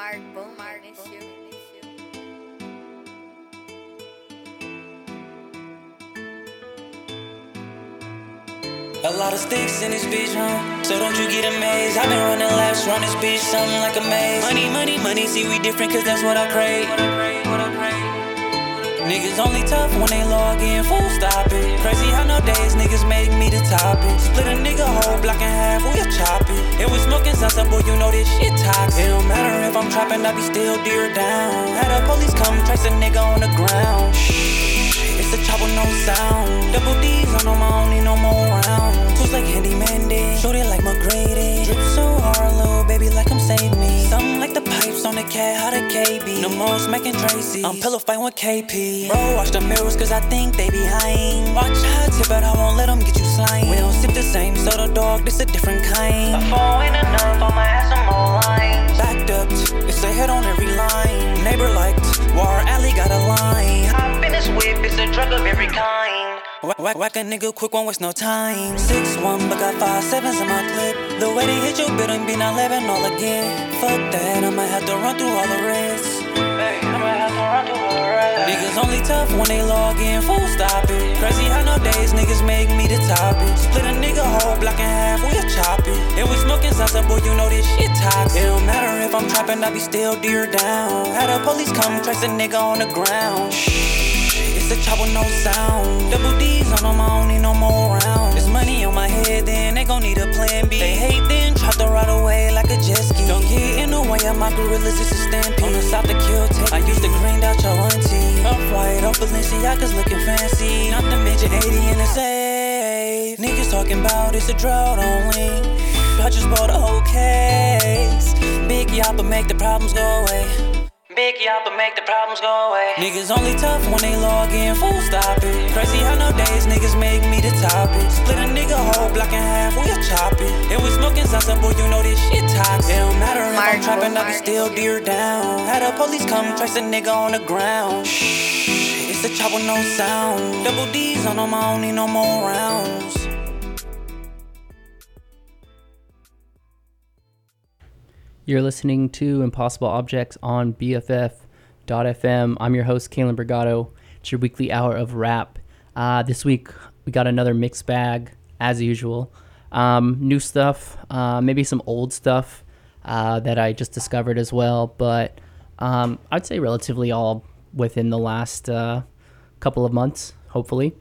Mark, Mark. A lot of sticks in this bitch, huh? So don't you get amazed. I've been running laps around this bitch, something like a maze. Money, money, money, see we different, cause that's what I crave. Niggas only tough when they log in, full stop it. Crazy how nowadays niggas make me the topic. Split a nigga whole block in half, we'll chop it. And we smoking salsa, boy, you know this shit toxic. It don't matter if I'm trapping, I be still deer down. Had the police come trace a nigga on the ground. Shh, It's a chop with no sound. Double D's on them, I don't need no more rounds. Tools like Handy Mandy, shoot it like McGrady. Drip so hard, little baby, like I'm save me. Something like pipes on the cat, how the KB. No more smacking Tracy. I'm pillow fighting with KP. Bro, watch the mirrors, cause I think they behind. Watch how I tip, but I won't let them get you slime. We don't sip the same soda, dog, this a different kind. Phone ain't enough, I'ma add some more lines. Backed up, it's a hit on every line. Neighbor liked, War Alley got a line. Hop in this whip, it's a drug of every kind. Whack, whack, whack a nigga quick, won't waste no time. Six one, but got five sevens in my clip. The way they hit you, better be not eleven all again. Fuck that, I'ma have to run through all the rest. Hey, I'ma have to run through all the rest. Niggas only tough when they log in, full stop it. Crazy how nowadays niggas make me the topic. Split a nigga whole block in half, we'll chop it. And we smoking salsa, boy, you know this shit toxic. It don't matter if I'm trapping, I be still deer down. Had the police come trace a nigga on the ground. It's a chop with no sound. Double D's on them, I don't need no more rounds. There's money on my head, then they gon' need a plan B. They hate, then try to ride away like a jet ski. Don't get in the way of my gorillas, it's a stampede. On the south to kill tape, I used to green out your auntie. Off white, off Balenciaga's looking fancy. Not the midget 80 in the safe. Niggas talking about it's a drought only. I just bought a whole case. Big yappa make the problems go away. Big yappa make the problems go away. Niggas only tough when they log in, full stop it. Crazy how nowadays niggas make me the topic. Split a nigga whole block in half, we'll chop it. And we smoking salsa, boy, you know this shit toxic. It don't matter if I'm Mark, trapping, I be still deer down. Had the police come trace a nigga on the ground. It's a chop with no sound. Double D's on them, I don't need no more rounds. You're listening to Impossible Objects on BFF.fm. I'm your host, Kalen Brigado. It's your weekly hour of rap. Uh, this week, we got another mixed bag, as usual. Um, new stuff, uh, maybe some old stuff uh, that I just discovered as well, but um, I'd say relatively all within the last uh, couple of months, hopefully.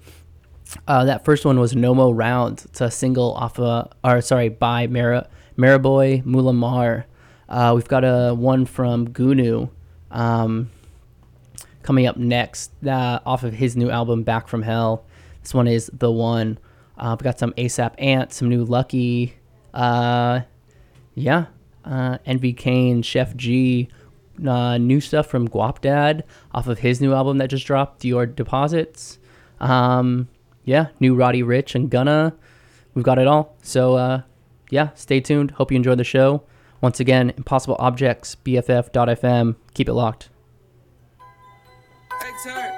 Uh, that first one was Nomo Round. It's a single off of, or sorry, by Mara, Mariboy Mula Mar. Uh, we've got a one from Goonew um, coming up next uh, off of his new album Back from Hell. This one is the one. Uh, we got some ASAP Ant, some new Lucki. Uh, yeah, uh, Envy Caine, Sheff G, uh, new stuff from Guapdad off of his new album that just dropped, Dior Deposits. Um, yeah, new Roddy Ricch and Gunna. We've got it all. So, uh, yeah, stay tuned. Hope you enjoy the show. Once again, Impossible Objects, BFF.fm. Keep it locked. Hey, turn.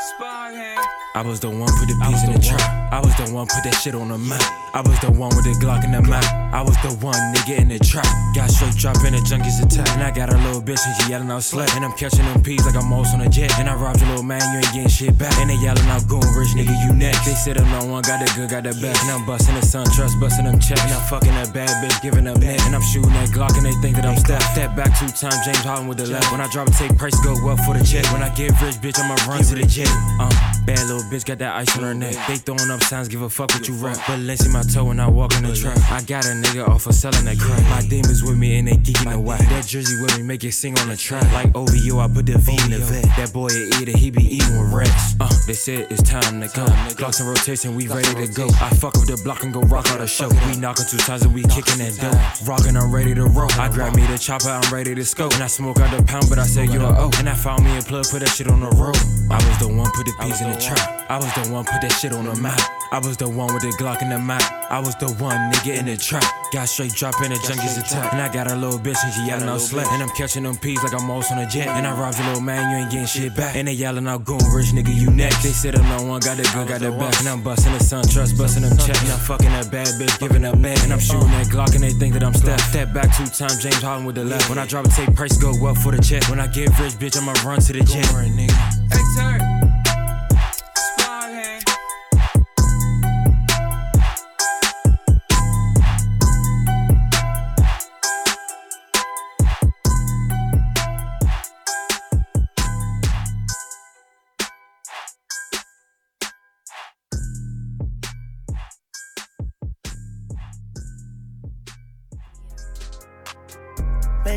Spy hand. I was the one put the piece in the trap. I was the one put that shit on the map. I was the one with the Glock in the map. I was the one nigga in the trap. Got straight drop in the junkies attack. And I got a little bitch and she yelling out slut. And I'm catching them peas like I'm Moss on a jet. And I robbed your little man, you ain't getting shit back. And they yelling out goon rich nigga, you next. They said I'm no one got the good, got the best. And I'm busting the sun trust, busting them checks. And I'm fucking that bad bitch, giving them neck. And I'm shooting that Glock and they think that I'm Steph. Step back two times, James Harden with the left. When I drop a take price, go up for the check. When I get rich, bitch, I'ma run to the jet. Um, bad little bitch got that ice on her neck. They throwing up signs, give a fuck what you rap. but Balenci my toe when I walk in the trap. I got a nigga off for selling that crap. My demons with me and they geeking the whack. That jersey with me make it sing on the track. Like OVO, I put the V in the vet. That boy a eater, he be eating with rats. Uh, they said it's time to go. Glocks in rotation, we ready to go. I fuck up the block and go rock out the show. We knocking two times and we kicking that dope. Rockin', I'm ready to roll. I grab me the chopper, I'm ready to scope. And I smoke out the pound, but I say you the O. And I found me a plug, put that shit on the road. I was the one put the piece in the trap. I was the one put that shit on the map. I was the one with the Glock in the map. I was the one nigga in the trap. Got straight drop in the junkies attack. And I got a little bitch and she yelling out slut. And I'm catching them peas like I'm most on a jet. And I robbed your little man, you ain't getting shit back. And they yelling out goon, rich nigga, you next. They said I'm the one, got the gun, got the back. And I'm busting the sun trust, busting them checks. And I'm fucking that bad bitch, giving up man. And I'm shooting that Glock and they think that I'm Steph. Step back two times, James Harden with the left. When I drop a tape, price go up for the check. When I get rich, bitch, I'ma run to the jet. Hey,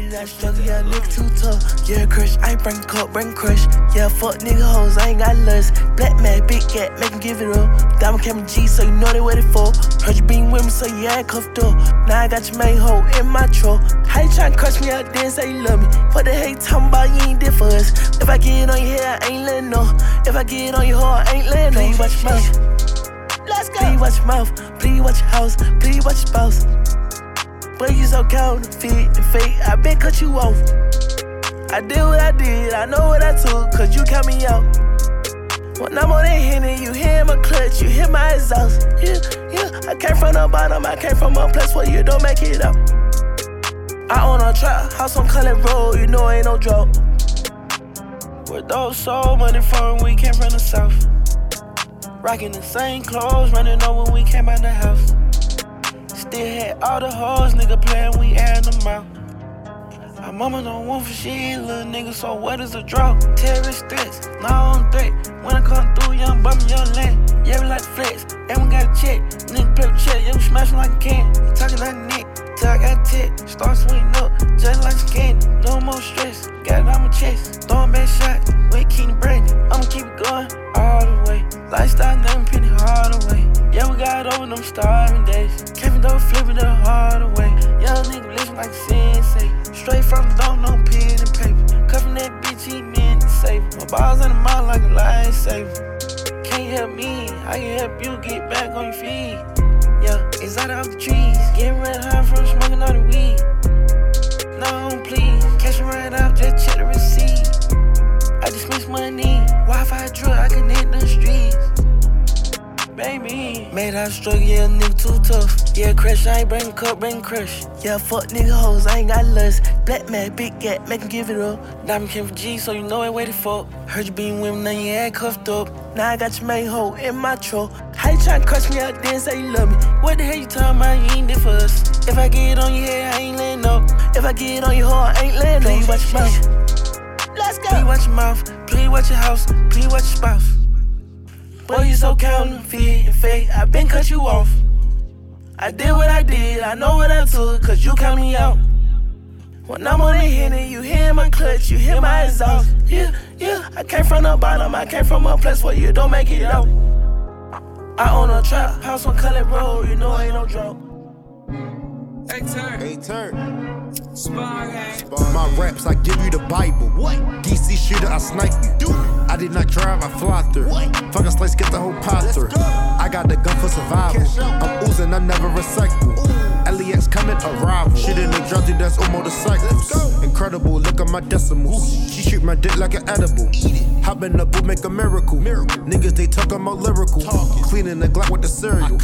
turn. that struggle, yeah, nigga too tough. Yeah, crush, I bring cup, bring crush. Yeah, fuck nigga hoes, I ain't got lust. Black man, big cat, make him give it up. Diamond camera G, so you know they waiting for. Heard you been with me, so you ain't cuffed up. Now I got your main hoe in my truck. How you tryna crush me out there and say you love me? What the hate talking about, you ain't there for us. If I get on your head, I ain't letting no. If I get on your heart, I ain't letting no. Please watch your mouth. Let's go. Please watch your mouth. Please watch your house. Please watch your spouse. But you so counterfeit and fake, I been cut you off. I did what I did, I know what I took, cause you count me out. When I'm on that Henny, you hear my clutch, you hear my exhaust. Yeah, yeah, I came from the bottom, I came from a place where you don't make it up. I own a trap house on Cullen Road, you know ain't no joke. With those soul money from we came from the south. Rocking the same clothes, running over when we came out the house. Still had all the hoes, nigga playing, we airing them out. My mama don't want for shit, little nigga, so what is a draw? Terrorist threats, no threat. When I come through, young bum, young land. Yeah, we like flex, and we got a check. Nigga play check, yeah, we smashing like a can. Talking like Nick, till I got tech. Start swinging up, just like skin. No more stress, got it on my chest. Throwing back shot, wait, keep it brand. I'ma keep it going all the way. Lifestyle, nothing penny hard away. Yeah, we got over them starving days. Kevin though flipping the hard away. Young nigga living like a sensei. Straight from the dome, no pen and paper. Cuffing that bitch, he meant to save. My balls in the mouth like a lifesaver. Can't help me, I can help you get back on your feet. Yeah, it's out of the trees. Getting red hot from smoking all the weed. No, please, catch me right out, just check the receipt. I just miss money. Wi-Fi drug, I can hit the streets baby. Made that struggle, yeah, nigga too tough. Yeah, crush, I ain't bring cup, bring crush. Yeah, fuck nigga hoes, I ain't got lust. Black man, big cat, make him give it up. Diamond came for G, so you know I waited for. Heard you with me, now you ain't cuffed up. Now I got your main hoe in my truck. How you tryna crush me out there and say you love me? What the hell you talking about? You ain't there for us. If I get on your head, I ain't laying up. If I get on your heart, I ain't laying up. Please watch your mouth. Let's go. Please watch your mouth. Please watch your house. Please watch your spouse. Boy, you so counterfeit and fake. I been cut you off. I did what I did, I know what I took, cause you count me out. When I'm on the Henny, you hear my clutch, you hear my exhaust. Yeah, yeah, I came from the bottom, I came from a place where you don't make it out. I own a trap house on Cullen Road, you know ain't no joke. Hey, turn. Hey, turn. Spar My raps, I give you the Bible. What? DC shooter, I snipe you. Dude. I did not drive, I fly through. Fucking slice, get the whole pot through. I got the gun for survival. I'm oozing, I never recycle. LEX coming, arrival. Shit in the drowsy, that's on motorcycles. Incredible, look at my decimals. She shoot my dick like an edible. Hop in the boot, make a miracle. miracle. Niggas, they talk about lyrical. Cleaning the Glock with the cereal.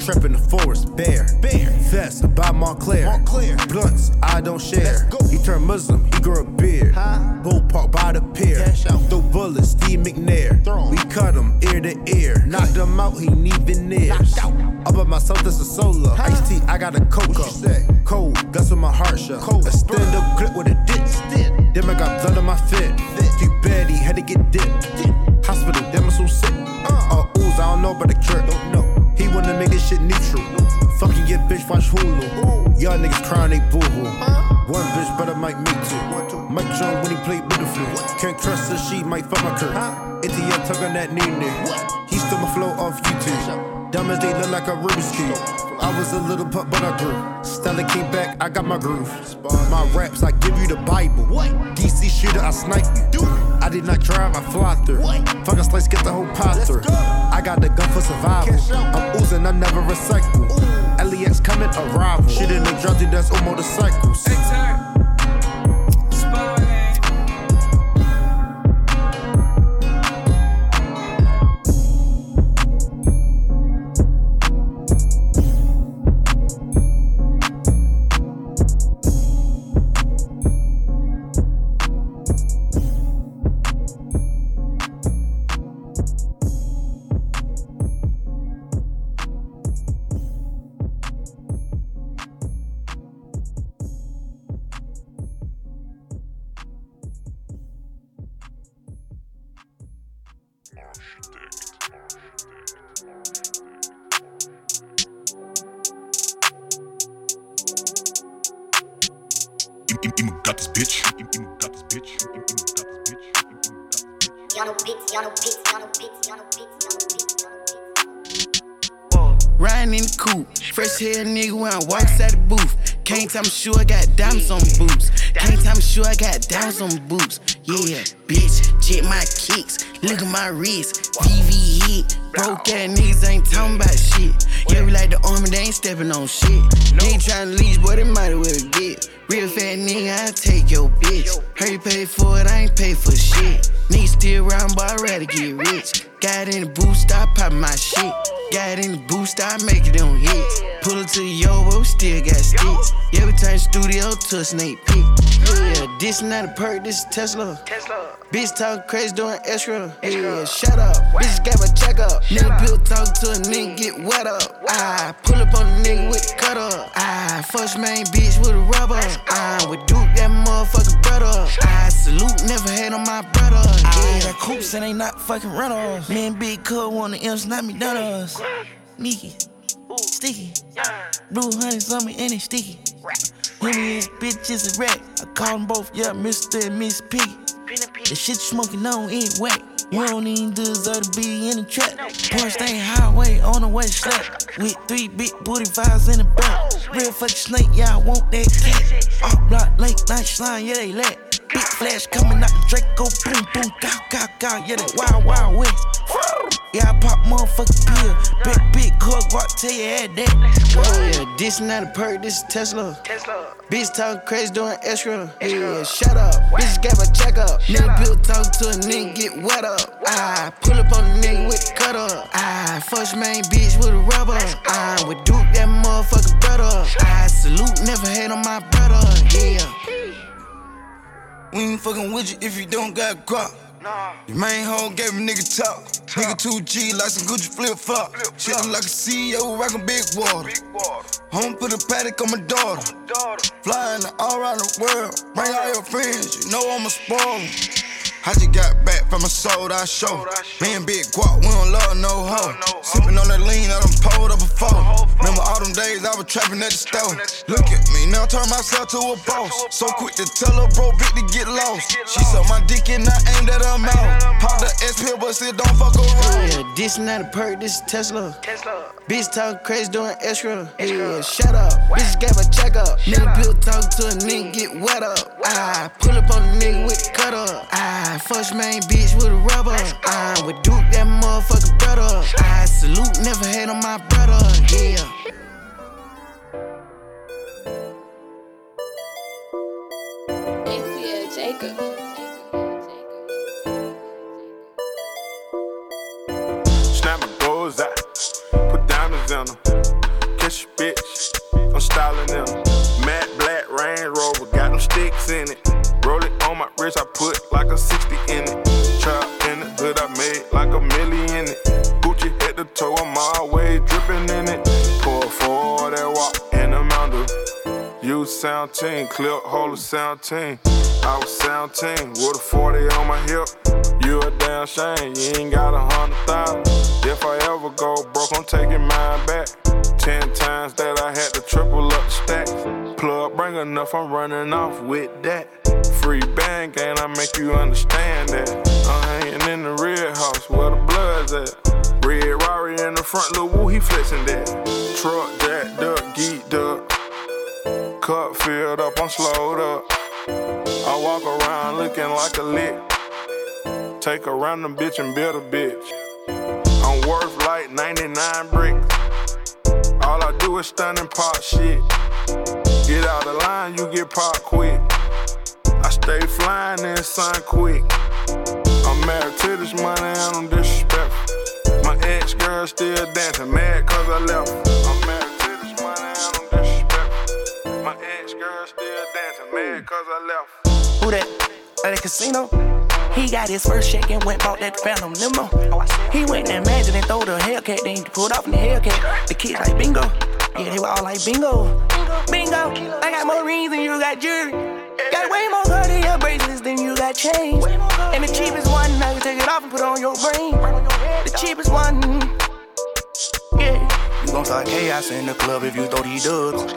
Trapping the forest, bear. Bear. Vest, by Montclair. Montclair. Blunts, I don't share. He turned Muslim, he grew a beard. Bull park by the pier. Throw bullets, Steve McNair. Throw We cut him ear to ear. Knocked him out, he need veneers. Up at myself, that's a solo. Ice T, I got a coca. Cold, guts with my heart shut. A stand up clip with a dip. Then I got blood on my fit. Too bad he had to get dipped. Hospital, damn, I'm so sick. Uh, ooze, I don't know about the jerk. He wanna make this shit neutral. Fucking get bitch, watch Hulu. Y'all niggas crying, they boo hoo. One bitch, but I might meet two. Mike John when he played with the flu. Can't trust her, she might fuck my curve. ATL tuck on that knee nigga. He stole my flow off YouTube. Dumb as they look like a Rubik's Cube. I was a little pup, but I grew. Stella came back, I got my groove. My raps, I give you the Bible. What? DC shooter, I snipe you. I did not drive, I fly through. Fucking slice, get the whole pasta. I got the gun for survival. I'm oozing, I never recycle. LEX coming, arrival. Shit in the drowsy, that's all motorcycles. Hey, Out the booth. Can't tell me sure I got diamonds on boots. Can't tell me sure I got diamonds on boots. Yeah, bitch, check my kicks. Look at my wrist. VV hit. Broke ass niggas ain't talking about shit. Yeah, we like the army, they ain't stepping on shit. They ain't tryna leash, but they might as well get. Real fat nigga, I take your bitch. Heard you pay for it, I ain't pay for shit. Niggas still around, but I'd rather get rich. Got in the boost, I pop my shit. Got in the boost, I make it on hits. Pull it to the yo, but we still got sticks. Yeah, we turn studio to a snake pit. Yeah, this not a perk, this is Tesla. Tesla. Bitch talk crazy doing extra. Yeah, shut up. Bitch got my check up. Nigga built talk to a nigga get wet up. I pull up on a nigga with cut up. I first main bitch with a rubber. I would duke that motherfucker brother. I salute, never hate on my brother. I Yeah, got coops and they not fucking rentals. Me and Big Cub want the M's, not me donuts. Nikki, sticky. Blue honey, something and it's sticky. Him and his bitch is a rat. I call them both, yeah, Mr. and Miss Piggy. The shit you smoking on ain't whack. You don't even deserve to be in the trap. Porch State Highway on the west slap. With three big booty vibes in the back. Real fucking snake, I want that cat. Off block, late night slime, yeah, they let. Big flash coming out the Draco, boom, boom, gow, gow, gow, yeah, they wild, wild west. Yeah, I pop motherfucking pill. Big, big car, guap, tell you had that. Oh yeah, this not a perk, this is Tesla. Tesla. Bitch talk crazy doing extra. Yeah, shut up. Bitch got my check up. Nigga built talk to a nigga get wet up. I pull up on a nigga with the cut up. I first main bitch with a rubber. I would duke that motherfucker brother. I salute, never hate on my brother. Yeah. We ain't fucking with you if you don't got guap. Nah. Your main hoe gave a nigga talk. Nigga 2G like some Gucci flip flop. Chillin' like a CEO, rockin' big water. Home put a paddock on my daughter. Flying all around the world. Bring all your friends, you know I'ma spoil 'em. I just got back from a sold out show. Me and Big Guap, we don't love no hoe. Sippin' on that lean, I done pulled up before. Remember all them days I was trapping at the store. Look at me, now turn myself to a boss. So quick to tell her bro Vic to get lost. She sucked my dick and I aimed at her mouth. Pop the S pill, but still don't fuck around. Yeah, this not a perk, this is Tesla. Bitch talk crazy doing extra. Yeah, shut up. Bitch got my check up. Nigga built talk to a nigga get wet up. I ah, pull up on a nigga with cut up. I first main bitch with a rubber. I would duke that motherfucker brother. I salute, never hate on my brother. Yeah. Clip, hold a sound team. I was sound team, with a 40 on my hip. You a damn shame, you ain't got a hundred thousand. If I ever go broke, I'm taking mine back. Ten times that I had to triple up stacks. Plug bring enough, I'm running off with that. Free bang gang, I make you understand that. I'm hanging in the red house where the blood's at. Red Rari in the front, Lil Woo, he flexing that. Truck jacked up, geeked up. Cup filled up, I'm slowed up. I walk around looking like a lick. Take a random bitch and build a bitch. I'm worth like 99 bricks. All I do is stun and pop shit. Get out the line, you get popped quick. I stay flying and sign quick. I'm married to this money and I'm disrespectful. My ex girl still dancing, mad cause I left. I'm married ex girl still dancing, mad cause I left. Who that? At the casino? He got his first check and went bought that Phantom limo. Oh, he went and Magic and throw the Hellcat, then he pulled off in the Hellcat. The kids like bingo. Yeah, they were all like bingo. Bingo. I got more rings than you got jewelry. Got way more Cartier bracelets than you got chains. And the cheapest one, I you take it off and put on your brain. The cheapest one. Gon' start chaos in the club if you throw these dubs.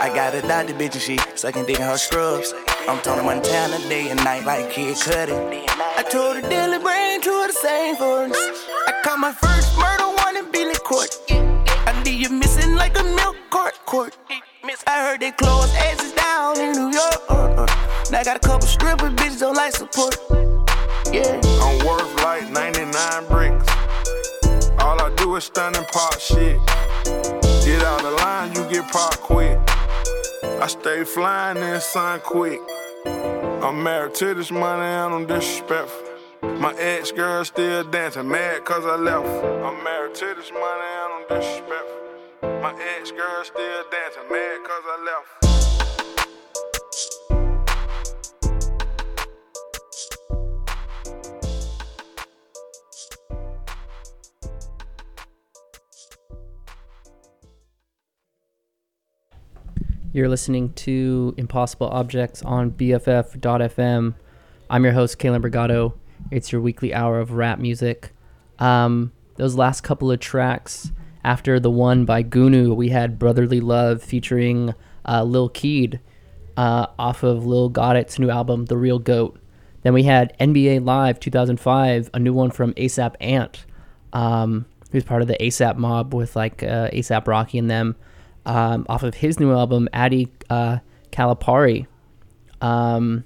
I got a doctor bitch and she sucking dick in her scrubs. I'm Tony Montana day and night like Kid Cudi. I told her daily bring two of the same for. I caught my first murder one in Billy Court. I need you missing like a milk cart court. I heard they close asses down in New York. Now I got a couple stripper bitches on life support. Yeah. I'm worth like 99 bricks. All I do is stun and pop shit. Get out the line, you get popped quick. I stay flying in sign quick. I'm married to this money and I'm disrespectful. My ex girl still dancing, mad cause I left. I'm married to this money and I'm disrespectful. My ex girl still dancing, mad cause I left. You're listening to Impossible Objects on BFF.fm. I'm your host, Kalen Brigado. It's your weekly hour of rap music. Um, those last couple of tracks, after the one by Goonew, we had Brotherly Love featuring uh, Lil Keed uh, off of Lil Gotit's new album, The Real Goat. Then we had NBA Live 2005, a new one from ASAP Ant, um, who's part of the ASAP mob with like uh, ASAP Rocky and them um, off of his new album, Addie uh, Calipari. Um,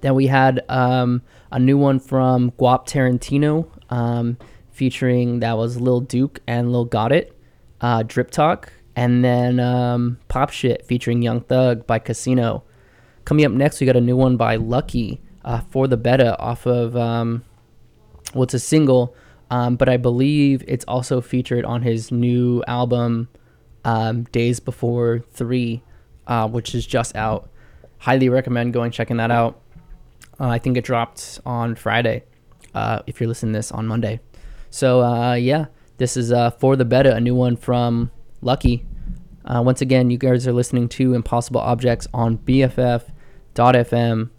then we had um, a new one from Guap Tarantino, um, featuring that was Lil Duke and Lil Gotit, uh, Drip Talk, and then um, Pop Shit featuring Young Thug by Casino. Coming up next, we got a new one by Lucki uh, for the Betta off of, um, well, it's a single, but I believe it's also featured on his new album um, Days Before Three, uh, which is just out. Highly recommend going checking that out. Uh, I think it dropped on Friday. Uh, if you're listening to this on Monday, so uh, yeah, this is uh, for the Betta, a new one from Lucki. Uh, once again, you guys are listening to Impossible Objects on BFF.fm.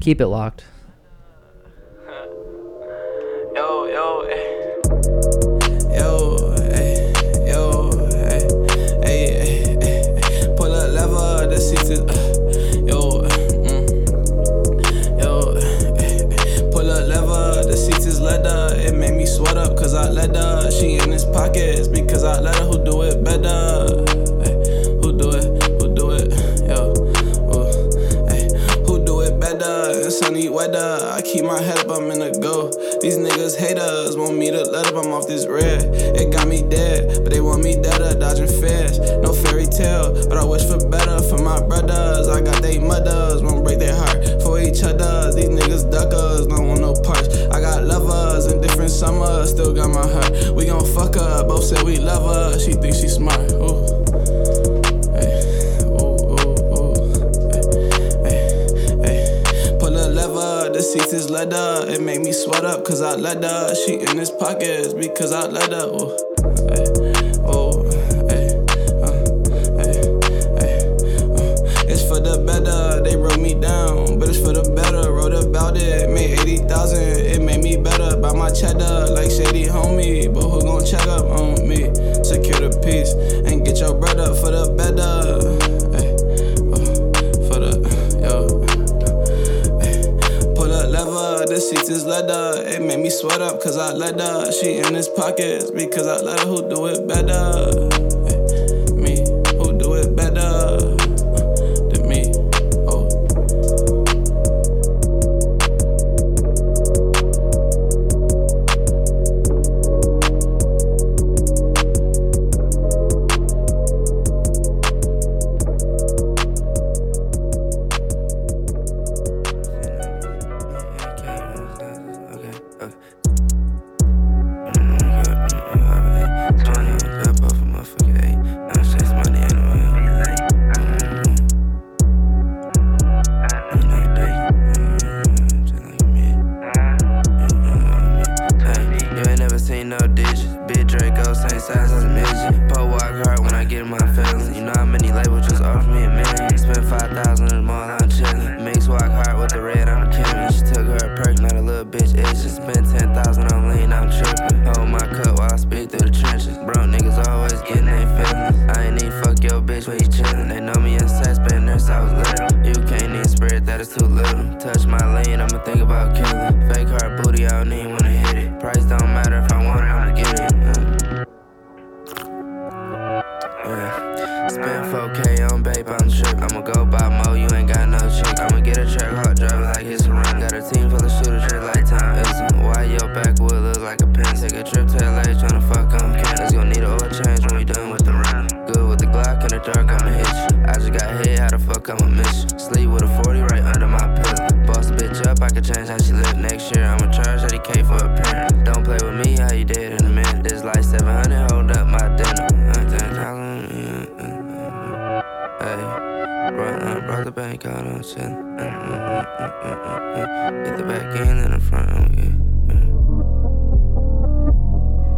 Keep it locked. I let her. She in his pockets because I let her. Who do it better? Eh, who do it? Who do it? Yo, ooh, eh. Who do it better in sunny weather? I keep my head up, I'm in the go. These niggas haters want me to let up, I'm off this red. It got me dead, but they want me deader, dodging fears. No fairy tale, but I wish for better for my brothers. I got they mothers, won't break each other. These niggas duckers, don't want no parts. I got lovers in different summers, still got my heart. We gon' fuck her, both said we love her. She thinks she smart. Ooh. Seats is leather. It make me sweat up cause I let her. She in his pockets because I let her. Ooh. Ay, ooh, ay, uh, ay, uh. It's for the better, they wrote me down. But it's 80,000, it made me better. Buy my cheddar like Shady Homie. But who gon' check up on me? Secure the peace and get your bread up for the better. Ay, uh, for the, yo. Pull up lever, the seats is leather. It made me sweat up cause I let her. She in his pockets because I let her who do it better. Spend 4K on babe, I'm trip. I'ma go buy mo, you ain't got no chick. I'ma get a track hard driver like it's a run. Got a team full of shooters, just like time. Listen, why your backwood look like a pen? Take a trip to LA, tryna fuck on Candace. Gonna need a oil change when we done with the run. Good with the Glock in the dark, I'ma hit you. I just got hit, how the fuck I'ma miss you? Sleep with a 40 right under my pillow. Boss a bitch up, I could change how she live next year. I'ma charge 80k for a parent. Don't play with me, how you did in a minute. This like 700, hold up my dinner. Uh, brought the bank out on chin. Get the back end and the front. Oh, yeah.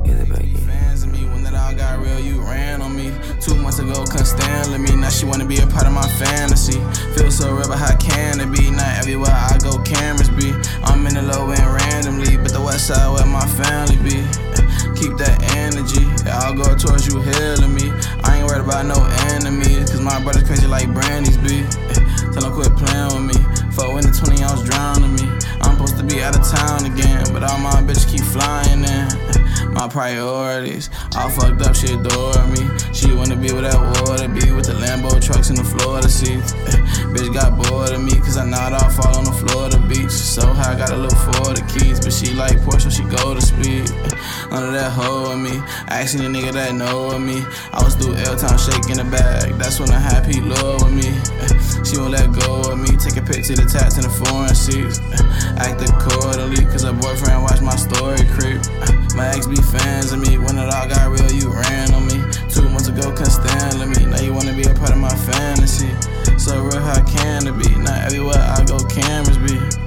Get the back end. Fans of me, when that all got real, you ran on me. Two months ago, couldn't stand me. Now she wanna be a part of my fantasy. Feel so real, but how can it be? Not everywhere I go, cameras be. I'm in the low end randomly, but the west side where my family be. Keep that energy, it all go towards you healing me. I ain't worried about no enemies, cause my brother's crazy like Brandy's be. Tell him quit playing with me. Fuck when the 20 ounce drowning me. I'm supposed to be out of town again, but all my bitches keep flying in. My priorities, all fucked up, she adore me. She wanna be with that water, be with the Lambo trucks in the Florida seats. Bitch got bored of me, cause I nod off all on the Florida beach. So high, gotta look for the keys, but she like Porsche, she go to speed. Of that hoe with me, asking the nigga that know of me. I was through L Town shaking the bag, that's when I had Pete love with me. She won't let go of me, take a picture the tats in the foreign seats. Act accordingly, cause her boyfriend watched my story creep. My ex be fans of me, when it all got real, you ran on me. Two months ago, couldn't stand me, now you wanna be a part of my fantasy. So real, how can be? Not everywhere I go, cameras be.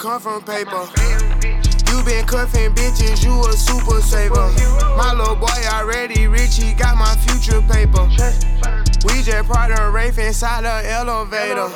Come from paper? You been cuffing bitches, you a super saver. My little boy already rich, he got my future paper. We just part of a Rafe inside the elevator.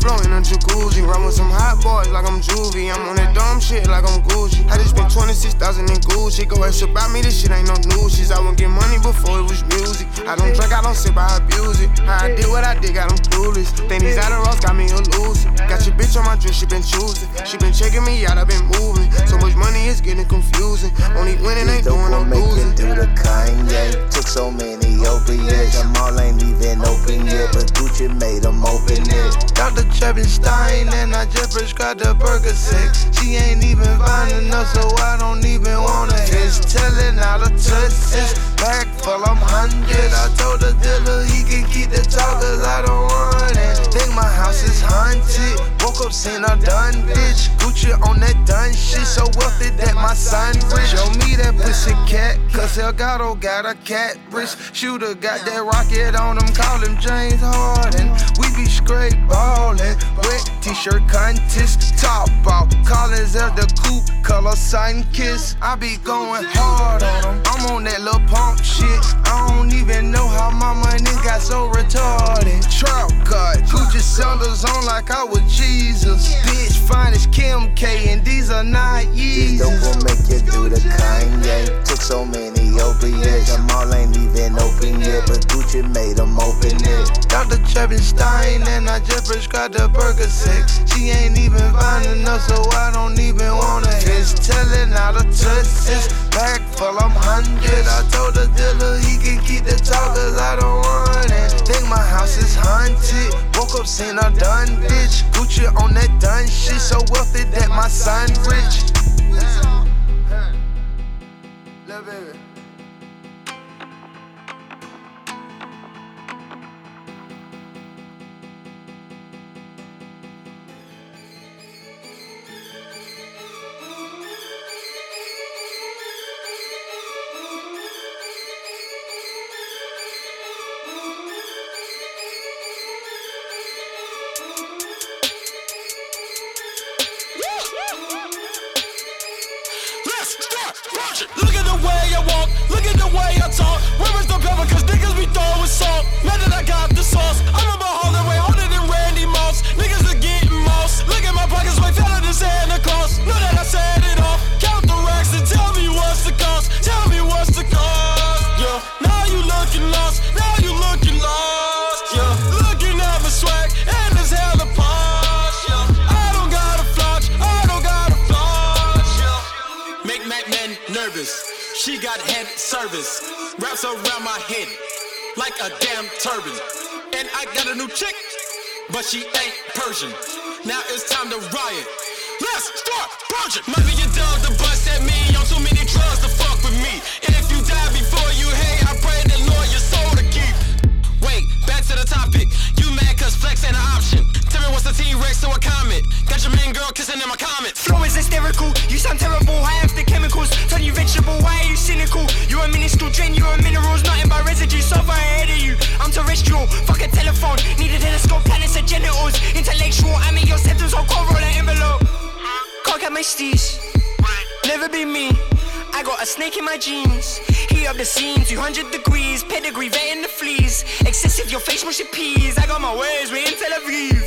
Top in a jacuzzi. Run with some hot boys like I'm Juvie. I'm on that dumb shit like I'm Gucci. I just spent 26,000 in Gucci. Go ask about me, this shit ain't no news. She's I won't get money before it was music. I don't drink, I don't sip, I abuse it. How I did what I did, got them clueless. Think these Adderalls got me a loser. Got your bitch on my dress, she been choosing. She been checking me out, I been moving. So much money, it's getting confusing. Only winning ain't doing no will make you losing. do the Kanye. Took so many opiates, them all ain't even open yet, but Gucci made them open it. Dr. Treppenstein and I just prescribed the Percocet. She ain't even fine enough, so I don't even wanna Fist telling out of touches. Back I'm hundred. I told the dealer he can keep the talk, cause I don't want it. Think my house is haunted. Woke up, seen a done bitch. Gucci on that done shit. So wealthy that my son rich. Show me that pussy cat, cause Elgato got a cat rich. Shooter got that rocket on him, call him James Harden. We be straight ballin', wet t-shirt contest, top off. Collins of the coupe, color sign kiss. I be going hard on him. I'm on that little pump shit. I don't even know how my money got so retarded. Trap cut, Gucci sandals on like I was Jesus. Bitch, fine as Kim K, and these are not This dope Yeezys. will make you do the Kanye. Took so many opiates, them all ain't even open yet. But Gucci made them open it. Dr. Stein and I just prescribed the burger Percocet. She ain't even fine enough, so I don't even wanna hit. Telling out of touch this bag full of hundred. I told the dealer he can keep the talk, cause I don't want it. Think my house is haunted. Woke up seeing a done bitch. Gucci on that done shit, so wealthy that my son rich. Fleas. Excessive, your face mushy peas. I got my ways, we in Tel Aviv.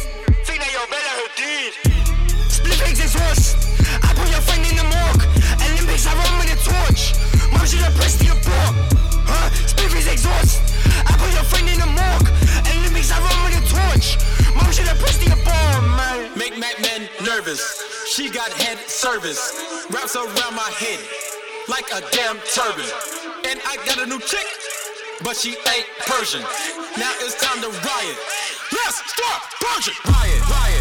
Think that you're better who did. Split eggs exhaust. I put your friend in the morgue. Olympics, I run with a torch. Mom should have pressed your port. Huh? Split eggs exhaust. I put your friend in the morgue. Olympics, I run with a torch. Mom should have pressed your port, man. Make Mac Man nervous. She got head service. Wraps around my head like a damn turban. And I got a new chick, but she ain't Persian. Now it's time to riot. Let's start purging. Riot, riot.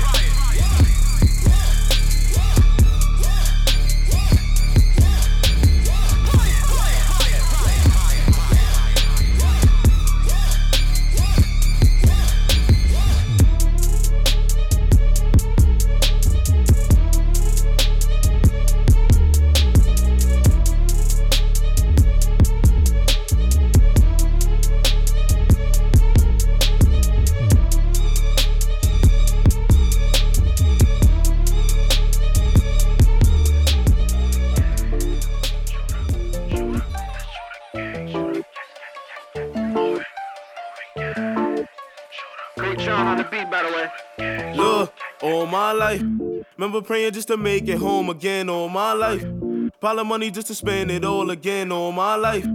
My life. Remember praying just to make it home again all my life. Pile of money just to spend it all again all my life.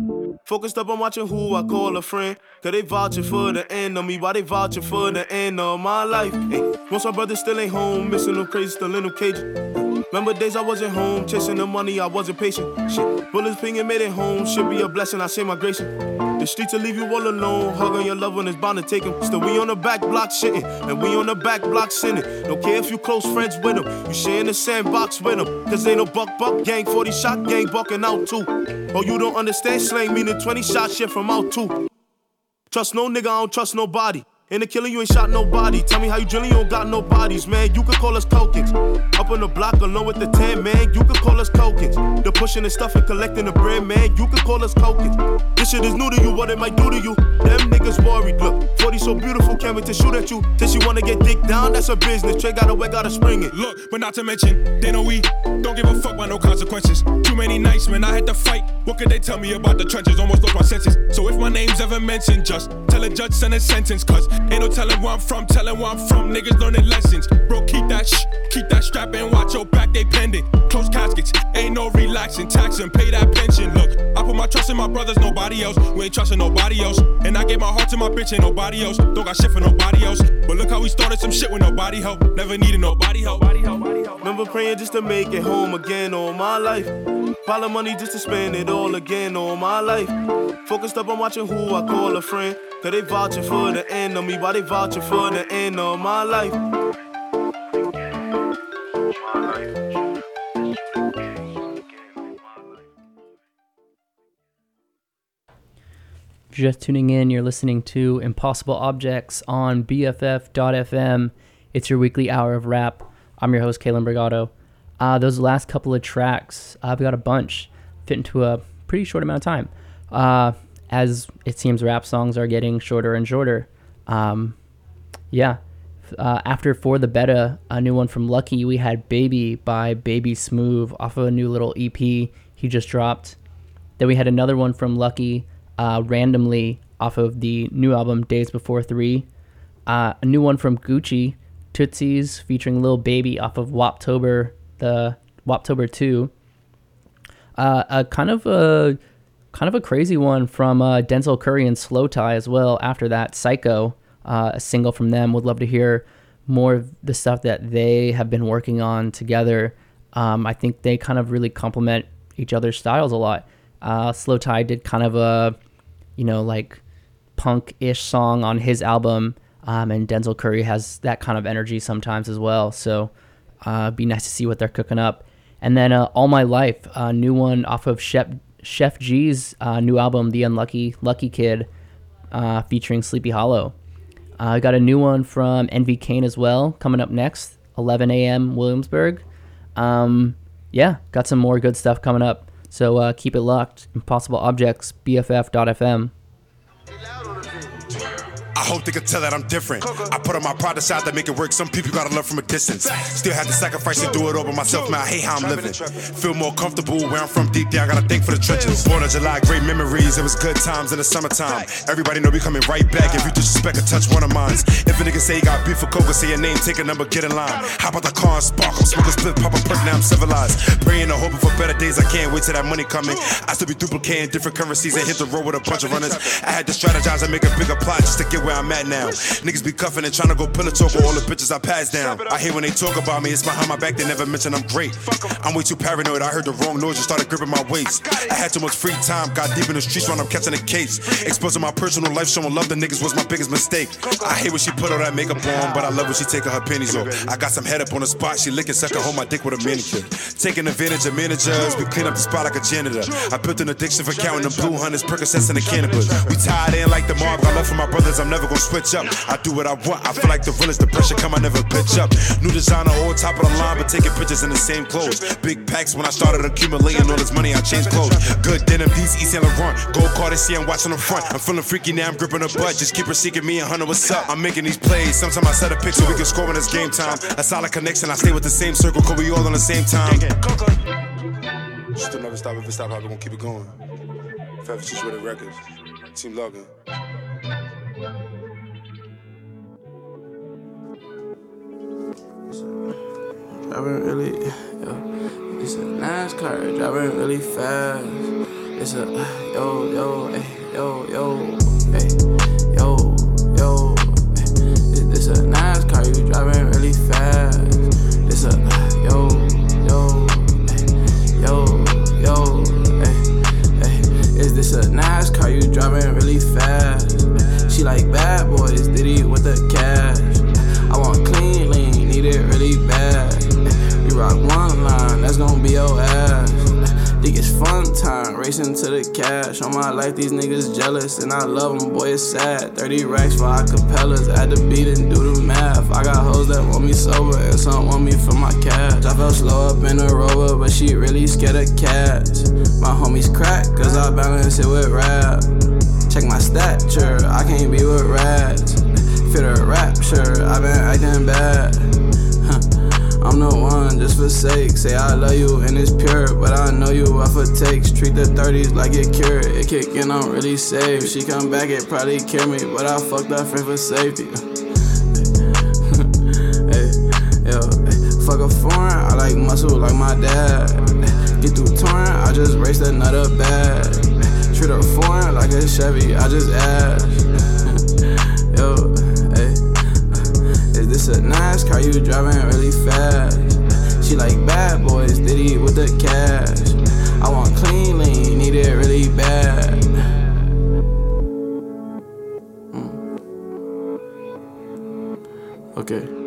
Focused up on watching who I call a friend. Cause they vouching for the end of me, why they vouching for the end of my life? Hey, once my brother still ain't home, missing them crazy, still in them cages. Remember days I wasn't home, chasing the money, I wasn't patient. Shit, bullets pinging, made it home, should be a blessing, I say migration. The streets will leave you all alone, hugging your loved one is bound to take him. Still, we on the back block shitting, and we on the back block sinning. Don't care if you close friends with them, you sharing the sandbox with them. Cause ain't no buck buck gang, 40 shot gang bucking out too. Oh, you don't understand slang, meaning 20 shot shit from out too. Trust no nigga, I don't trust nobody. In the killing, you ain't shot nobody. Tell me how you drilling, you don't got no bodies, man. You could call us tokens. Up on the block alone with the 10, man. You could call us tokens. The pushing and stuff and collecting the bread, man. You could call us tokens. This shit is new to you, what it might do to you. Them niggas worried. Look, 40 so beautiful, can't wait to shoot at you. Till she wanna get dick down, that's her business. Trey got a way, gotta spring it. Look, but not to mention, they know we don't give a fuck about no consequences. Too many nights, man, I had to fight. What could they tell me about the trenches? Almost lost my senses. So if my name's ever mentioned, just tell a judge, send a sentence. Cause ain't no telling where I'm from, telling where I'm from. Niggas learning lessons. Bro, keep that shh, keep that strap and watch your back, they pending. Close caskets, ain't no relaxing, taxing, pay that pension. Look, I put my trust in my brothers, nobody else. We ain't trusting nobody else. And I gave my heart to my bitch, ain't nobody else. Don't got shit for nobody else. But look how we started some shit with nobody help. Never needed nobody help. Remember praying just to make it home again all my life. Pile of money just to spend it all again all my life. Focused up on watching who I call a friend. Cause they vouching for the end of me, why they vouching for the end of my life? Just tuning in, you're listening to Impossible Objects on BFF.FM. It's your weekly hour of rap. I'm your host, Kalen Brigado. Uh, those last couple of tracks, we got a bunch, fit into a pretty short amount of time. Uh, as it seems, rap songs are getting shorter and shorter. Um, yeah. Uh, after For the Betta, a new one from Lucki, we had Baby by Baby Smoove off of a new little EP he just dropped. Then we had another one from Lucki, uh, randomly off of the new album Days Before Three. Uh, a new one from Gucci, Tootsies featuring Lil Baby off of Woptober, the Woptober Two. Uh, a kind of a kind of a crazy one from uh, Denzel Curry and Slowthai as well. After that, Psycho, uh, a single from them. Would love to hear more of the stuff that they have been working on together. Um, I think they kind of really complement each other's styles a lot. Uh, Slowthai did kind of a, you know, like punk-ish song on his album, um, and Denzel Curry has that kind of energy sometimes as well. So, uh, be nice to see what they're cooking up. And then uh, All My Life, a new one off of Sheff Sheff G's uh, new album, The Unlucky Lucky Kid, uh, featuring Sleepy Hallow. I uh, got a new one from Envy Caine as well, coming up next, 11 a.m. Williamsburg. Um, yeah, got some more good stuff coming up. So uh, keep it locked. Impossible Objects, BFF.FM. I hope they can tell that I'm different. I put on my pride aside to make it work. Some people gotta love from a distance. Still have to sacrifice and do it all by myself, man. I hate how I'm living. Feel more comfortable where I'm from deep down. I gotta thank for the trenches. Born in July, great memories. It was good times in the summertime. Everybody know we coming right back. If you disrespect or touch one of mine. If a nigga say he got beef for coca, say your name, take a number, get in line. Hop out the car and spark. I'm smoking split, pop a perk, now I'm civilized. Praying and hoping for better days. I can't wait till that money coming. I still be duplicating different currencies and hit the road with a bunch of runners. I had to strategize and make a bigger plot just to get where I'm at now. Niggas be cuffing and trying to go pillow talk with all the bitches I pass down. I hate when they talk about me, it's behind my back, they never mention I'm great. I'm way too paranoid, I heard the wrong noise and started gripping my waist. I had too much free time, got deep in the streets when I'm catching a case. Exposing my personal life, showing love to niggas was my biggest mistake. I hate when she put all that makeup on, but I love when she taking her pennies off. I got some head up on the spot, she licking, sucking, hold my dick with a manicure. Taking advantage of managers, we clean up the spot like a janitor. I built an addiction for counting them blue hunters, Percocets, and the cannabis. We tied in like the mob, I love for my brothers, I'm never gonna switch up. I do what I want. I feel like the realest. The pressure come, I never pitch up. New designer, all top of the line, but taking pictures in the same clothes. Big packs when I started accumulating all this money, I changed clothes. Good denim, these East Saint Laurent. Gold card, see I'm watching the front. I'm feeling freaky now, I'm gripping the butt. Just keep her seeking me and Hunter, what's up? I'm making these plays. Sometimes I set a so we can score when it's game time. A solid connection, I stay with the same circle, cause we all on the same time. Still never stop if it stop, I'm gonna keep it going. Forever situated records. Team Logan. Driving really, yo, it's a NASCAR driving really fast. It's a yo, yo, hey, yo, yo, hey, yo, yo. Eh. Hey. It's a NASCAR, you driving really fast. It's a yo, yo, hey, yo, yo, hey. Is this a NASCAR? You driving really fast. She like bad boys, did he with the cash? Need it really bad. We rock one line, that's gonna be your ass. Think it's fun time, racing to the cash. On my life, these niggas jealous, and I love them, boy, it's sad. 30 racks for acapellas, add the beat and do the math. I got hoes that want me sober, and some want me for my cash. I fell slow up in a rover, but she really scared of cats. My homies crack, cause I balance it with rap. Check my stature, I can't be with rats. Fit a rapture, i been acting bad. I'm the one just for sake. Say I love you and it's pure, but I know you off it takes. Treat the 30s like it cured. It kick I'm really safe. She come back, it probably kill me, but I fucked up friend for safety. hey, yo, fuck a foreign, I like muscle like my dad. Get through touring, I just race another bag. Treat her foreign like a Chevy, I just ask. yo, this a nice car you driving really fast? She like bad boys, Diddy with the cash. I want clean lean, need it really bad. Mm. Okay.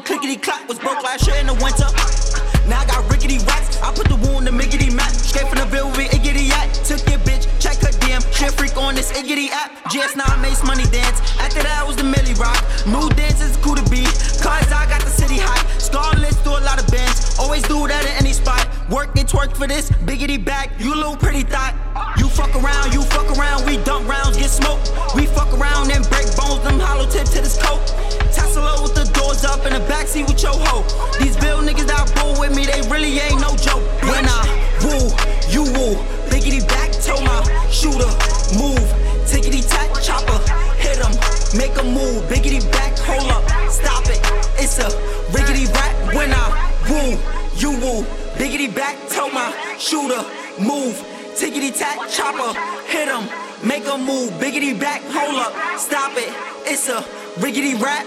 Clickety clack up in the backseat with your hoe. These bill niggas that bull with me, they really ain't no joke. When I woo, you woo. Biggity back, tell my shooter, move. Tickety tack, chopper, hit him, make a move. Biggity back, hold up, stop it. It's a riggedy rap when I woo, you woo. Biggity back, tell my shooter, move. Tickety tack, chopper, hit him, make a move. Biggity back, hold up, stop it. It's a riggedy rap.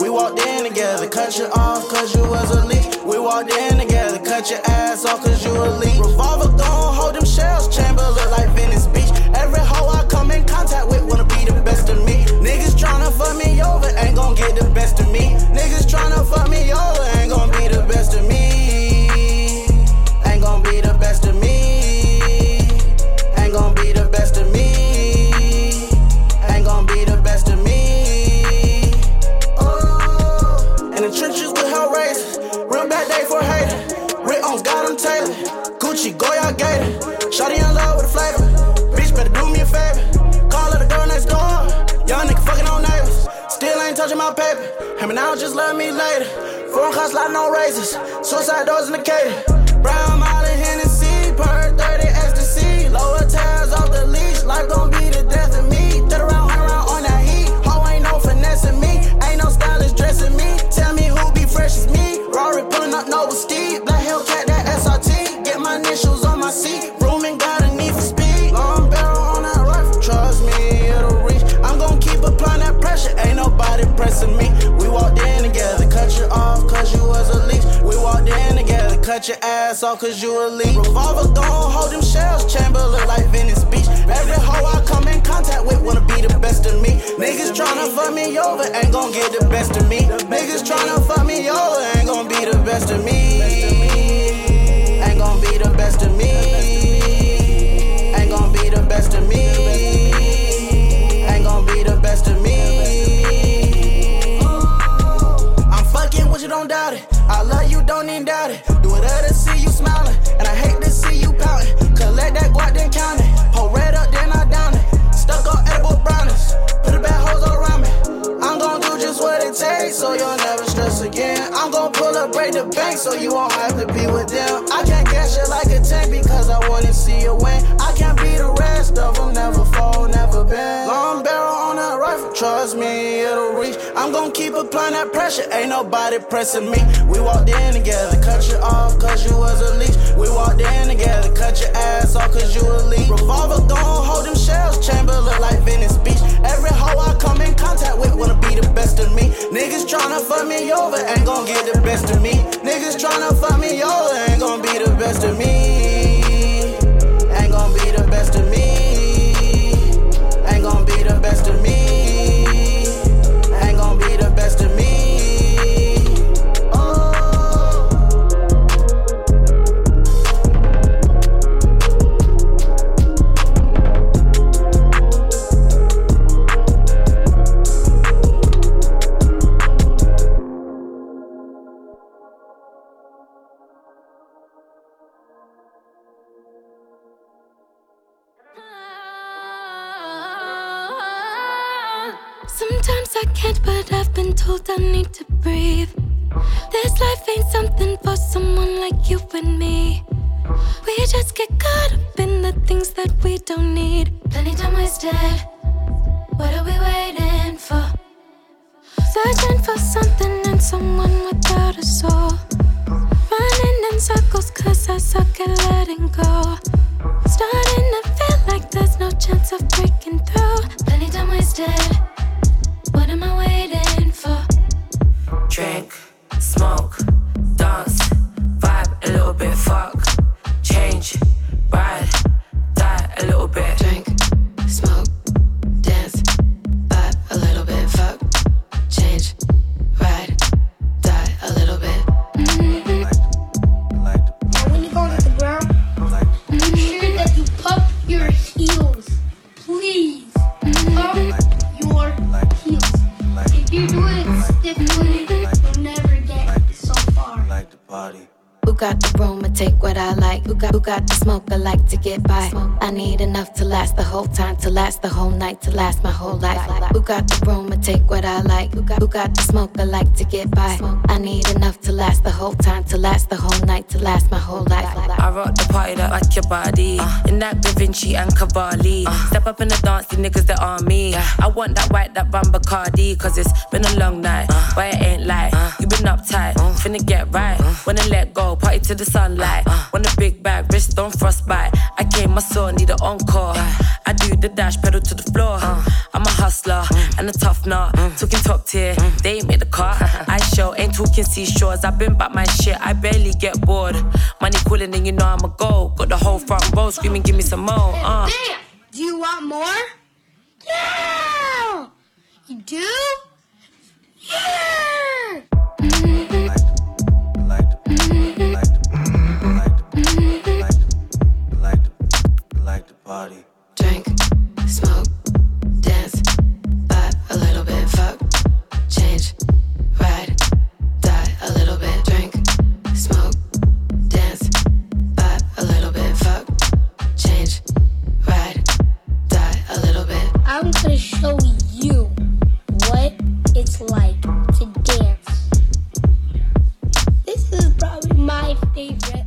We walked in together, cut you off cause you was a leak. We walked in together, cut your ass off cause you a leak. Revolver gon' hold them shells, chamber look like Venice Beach. Every hoe I come in contact with wanna be the best of me. Niggas tryna fuck me over, ain't gon' get the best of me. Niggas tryna fuck me over, ain't gon' be the best of me. Ain't gon' be the best of me. Ain't gon' be the best Him and now just love me later. Foreign cars, like no razors. Suicide doors in the cater. Brown Molly, Hennessy, per 30 ecstasy. Lower tabs off the leash. Life gon' be ass off cause you a lead. Revolver gon' hold them shells, chamber look like Venice Beach. Every hoe I come in contact with wanna be the best of me. Niggas tryna fuck me over, ain't gon' get the best of me. Niggas tryna fuck me over, ain't gon' be the best of me. Ain't gon' be the best of me. Ain't gon' be the best of me. Ain't gon' be the best of me. I'm fucking with you don't doubt it. That guap then count it. Hold red up, then I down it. Stuck on edible brownies. Put a bad hoes all around me. I'm gon' do just what it takes, so you'll never stress again. I'm gon' pull up, break the bank, so you won't have to be with them. I can't cash it like a tank because I wanna see you win. I can't be the rest of them, never fall, never bend. Trust me, it'll reach. I'm gon' keep applying that pressure, ain't nobody pressing me. We walked in together, cut you off cause you was a leech. We walked in together, cut your ass off cause you a leech. Revolver gon' hold them shells, chamber look like Venice Beach. Every hoe I come in contact with wanna be the best of me. Niggas tryna fuck me over, ain't gon' get the best of me. Niggas tryna fuck me over, ain't gon' be the best of me. Ain't gon' be the best of me. Ain't gon' be the best of me. The best of me. I need to breathe. This life ain't something for someone like you and me. We just get caught up in the things that we don't need. Plenty time wasted. What are we waiting for? Searching for something and someone without a soul. Running in circles cause I suck at letting go. Starting to feel like there's no chance of breaking through. Plenty time wasted. What am I waiting for? Drink, smoke, dance, vibe a little bit, fuck, change, ride, die a little bit. Drink, smoke, you do it stiffly, you'll never get so far. Who got the room take what I like? Who got who got the smoke I like to get by? I need enough to last the whole time, to last the whole night, to last my whole life. Who got the room take what I like? Who got who got the smoke I like to get by? I need enough to last the whole time, to last the whole night, to last my whole life. I rock the party that like your body. Uh. in that Da Vinci and Cavalli. Uh. Step up in the dance, the niggas that are me. I want that white, that rum Bacardi. Cause it's been a long night. Uh. But it ain't like you been uptight. Finna get right. Uh-huh. Wanna let go, party to the sunlight. Uh-huh. Want a big bag, wrist on frostbite. I came, my soul, need an encore. Uh-huh. I do the dash, pedal to the floor. I'm a hustler and a tough nut. Talking top tier, they ain't made the car. I show, ain't talking seashores. I've been back my shit, I barely get bored. Money calling and you know I'm a go. Got the whole front row screaming, give me some more. Uh. Damn! Do you want more? Yeah! You do? Yeah! Mm-hmm. Drink, smoke, dance, vibe a little bit, fuck, change, ride, die a little bit. Drink, smoke, dance, vibe a little bit, fuck, change, ride, die a little bit. I'm gonna show you what it's like to dance. This is probably my favorite.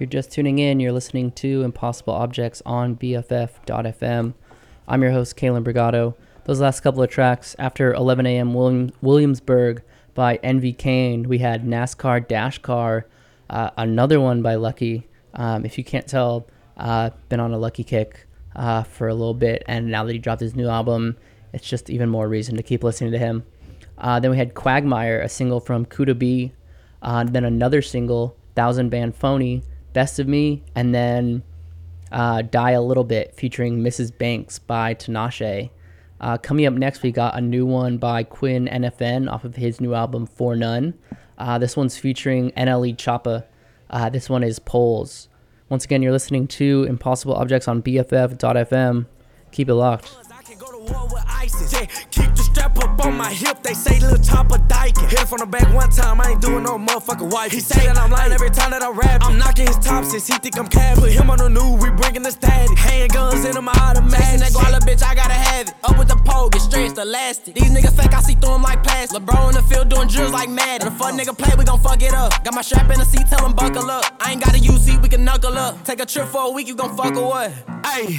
You're just tuning in, you're listening to Impossible Objects on BFF.FM. I'm your host, Kalen Brigado. Those last couple of tracks, after 11 a.m. William, Williamsburg by Envy Caine, we had NASCAR Dash Car, uh, another one by Lucki. Um, if you can't tell, uh, been on a Lucki kick uh, for a little bit, and now that he dropped his new album, it's just even more reason to keep listening to him. Uh, then we had Quagmire, a single from Kooda B, uh, then another single, Thouxanbanfauni, Best of Me, and then uh, Die a Little Bit featuring Mrs. Banks by Tinashe. Uh, coming up next, we got a new one by Quin NFN off of his new album For None. Uh, this one's featuring NLE Choppa. Uh, this one is Poles. Once again, you're listening to Impossible Objects on BFF.FM. Keep it locked. Keep the strap up on my hip, they say little chopper dyking. Hit it from the back one time, I ain't doing no motherfucking wife. He say that I'm lying every time that I rap. I'm knocking his top since he think I'm cab. Put him on the news, we bringing the static. Handguns in my automatic. Chasing that guala bitch, I gotta have it. Up with the pole, get stretched, elastic. These niggas fake, I see through them like plastic. LeBron in the field doing drills like mad. If a fuck nigga play, we gon' fuck it up. Got my strap in the seat, tell him buckle up. I ain't got a UC, we can knuckle up. Take a trip for a week, you gon' fuck or what? Hey,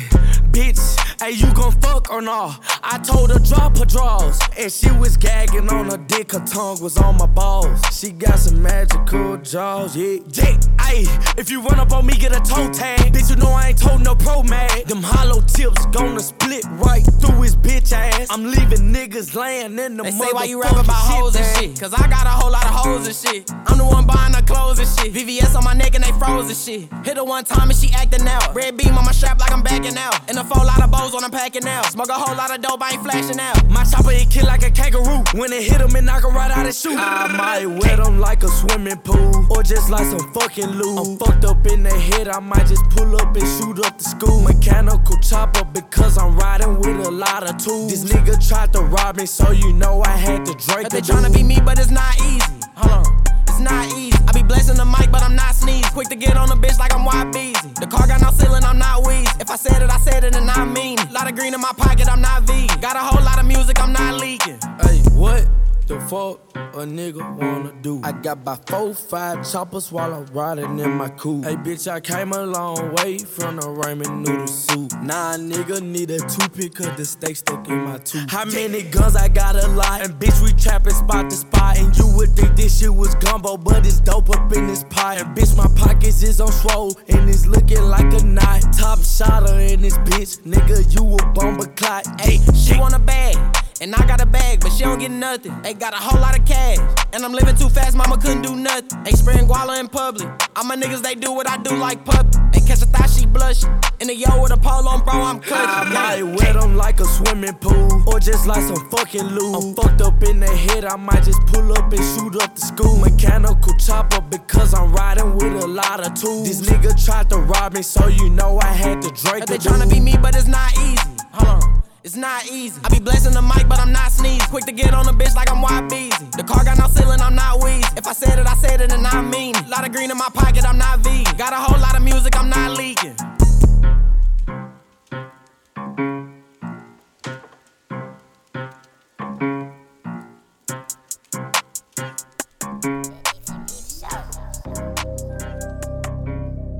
bitch, hey, you gon' fuck or nah? I told her drop her drawers, and she was gagging on her dick. Her tongue was on my balls. She got some magical jaws, yeah. Yeah, hey, if you run up on me, get a toe tag. Bitch, you know I ain't told no pro mag. Them hollow tips gonna split right through his bitch ass. I'm leaving niggas laying in the They say why you rap about hoes and shit. Cause I got a whole lot of hoes and shit. I'm the one buying the clothes and shit. VVS on my neck and they froze and shit. Hit her one time and she acting out. Red beam on my strap like I'm backing out. And a full lot of bows when I'm packing out. Smoke a whole lot of dope, I ain't flashing out. My chopper it kill like a kangaroo. When it hit him, it knock him right out his shoe. I might wet him like a swimming pool, or just like some fucking lube. I'm fucked up in the head, I might just pull up and shoot up the school. Mechanical chopper because I'm riding with a lot of tools. This nigga tried to rob me, so you know I had to drink. They tryna be me, but it's not easy. Hold on. Not easy. I be blessing the mic, but I'm not sneeze. Quick to get on the bitch like I'm YBZ. The car got no ceiling, I'm not wheezy. If I said it, I said it, and I mean it. Lot of green in my pocket, I'm not vegan. Got a whole lot of music, I'm not leaking. Hey, what the fuck a nigga wanna do? I got about four, five choppers while I'm riding in my coupe. Hey, bitch, I came a long way from the ramen noodle soup. Nah, nigga need a toothpick cause the steak stuck in my tooth. How many guns I got a lot? And bitch, we trapping spot to spot. And you would think this shit was gumbo, but it's dope up in this pot. And bitch, my pockets is on swole and it's looking like a knot. Top shotter in this bitch, nigga, you a bomber clot. Hey, she want a bag. And I got a bag, but she don't get nothing. They got a whole lot of cash. And I'm living too fast, mama couldn't do nothing. They spraying guala in public. All my niggas, they do what I do like puppy. They catch a thigh, she blush. In the yo with a polo on, bro, I'm clutching. I might wet them like a swimming pool, or just like some fucking lube. I'm fucked up in the head, I might just pull up and shoot up the school. Mechanical chopper because I'm riding with a lot of tools. This nigga tried to rob me, so you know I had to drink. They tryna be me, but it's not easy. Hold on. It's not easy. I be blessing the mic, but I'm not sneeze. Quick to get on the bitch like I'm YBZ. The car got no ceiling, I'm not wheezy. If I said it, I said it, and I mean it. Lot of green in my pocket, I'm not vegan. Got a whole lot of music, I'm not leaking.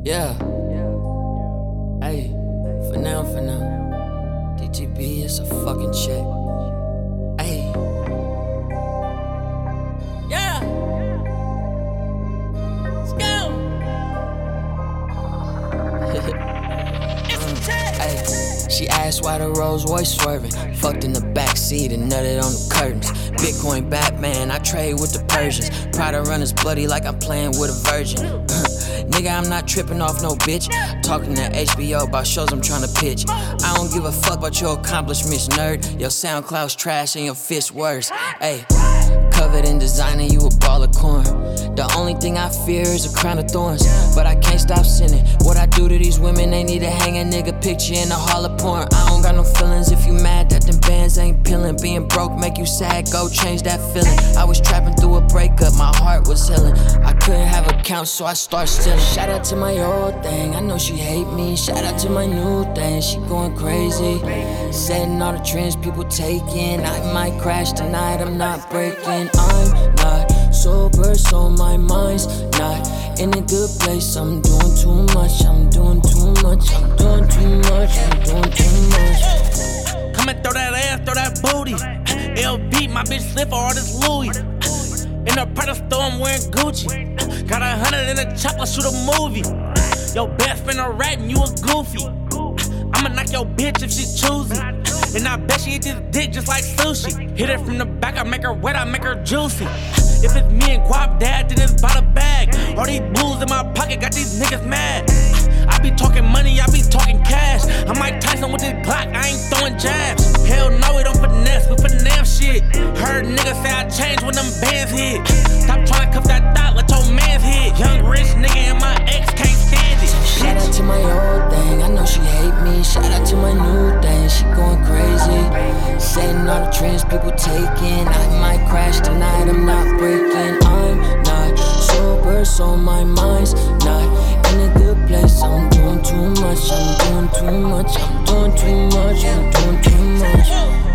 Yeah. She asked why the Rolls Royce swerving. Fucked in the back seat and nutted on the curtains. Bitcoin Batman, I trade with the Persians. Prada runners bloody like I'm playing with a virgin. Nigga, I'm not tripping off no bitch. Talking to HBO about shows I'm trying to pitch. I don't give a fuck about your accomplishments, nerd. Your SoundCloud's trash and your fist worse. Hey, covered in designer, you a ball of corn. The only thing I fear is a crown of thorns. But I can't stop sinning. What I do to these women, they need to hang a nigga picture in the hall of porn. I don't got no feelings if you mad that them bands ain't peeling. Being broke make you sad, go change that feeling. I was trapping through a breakup, my heart was healing. I couldn't have accounts, so I start stealing. Shout out to my old thing, I know she hate me. Shout out to my new thing, she going crazy. Setting all the trends people taking. I might crash tonight, I'm not breaking. I'm not sober, so my mind's not in a good place. I'm doing too much, I'm doing too much, I'm doing too much, I'm doing too much. Come and throw that ass, throw that booty. LB, my bitch slip all this Louis. In the Prada store, I'm wearing Gucci. Got a hundred in the chopper, shoot a movie. Your best friend a rat and you a goofy. I'ma knock your bitch if she choosy. And I bet she eat this dick just like sushi. Hit it from the back, I make her wet, I make her juicy. If it's me and Guapdad, then it's by the bag. All these blues in my pocket got these niggas mad. I be talking money, I be talking cash. I'm Mike Tyson with this Glock, I ain't throwing jabs. Hell no, we don't finesse, we finesse shit. Heard niggas say I changed when them bands hit. Stop trying to cuff that thought, let your mans hit. Young rich nigga and my ex can't stand it. Shout out to my old thing, I know she hate me. Shout out to my new thing, she going crazy. Setting all the trends people taking. I might crash tonight, I'm not breaking. I'm not sober, so my mind's not in a good place. I'm doing too much, I'm doing too much, I'm doing too much, I'm doing too much.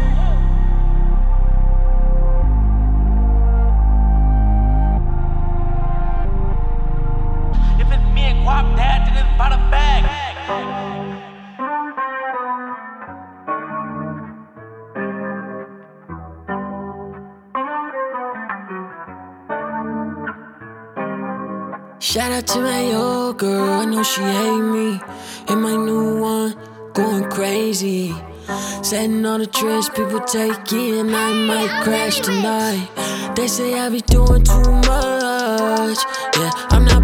Shout out to my old girl, I know she hate me. And my new one, going crazy. Setting all the trends people taking, I might crash tonight. They say I be doing too much. Yeah, I'm not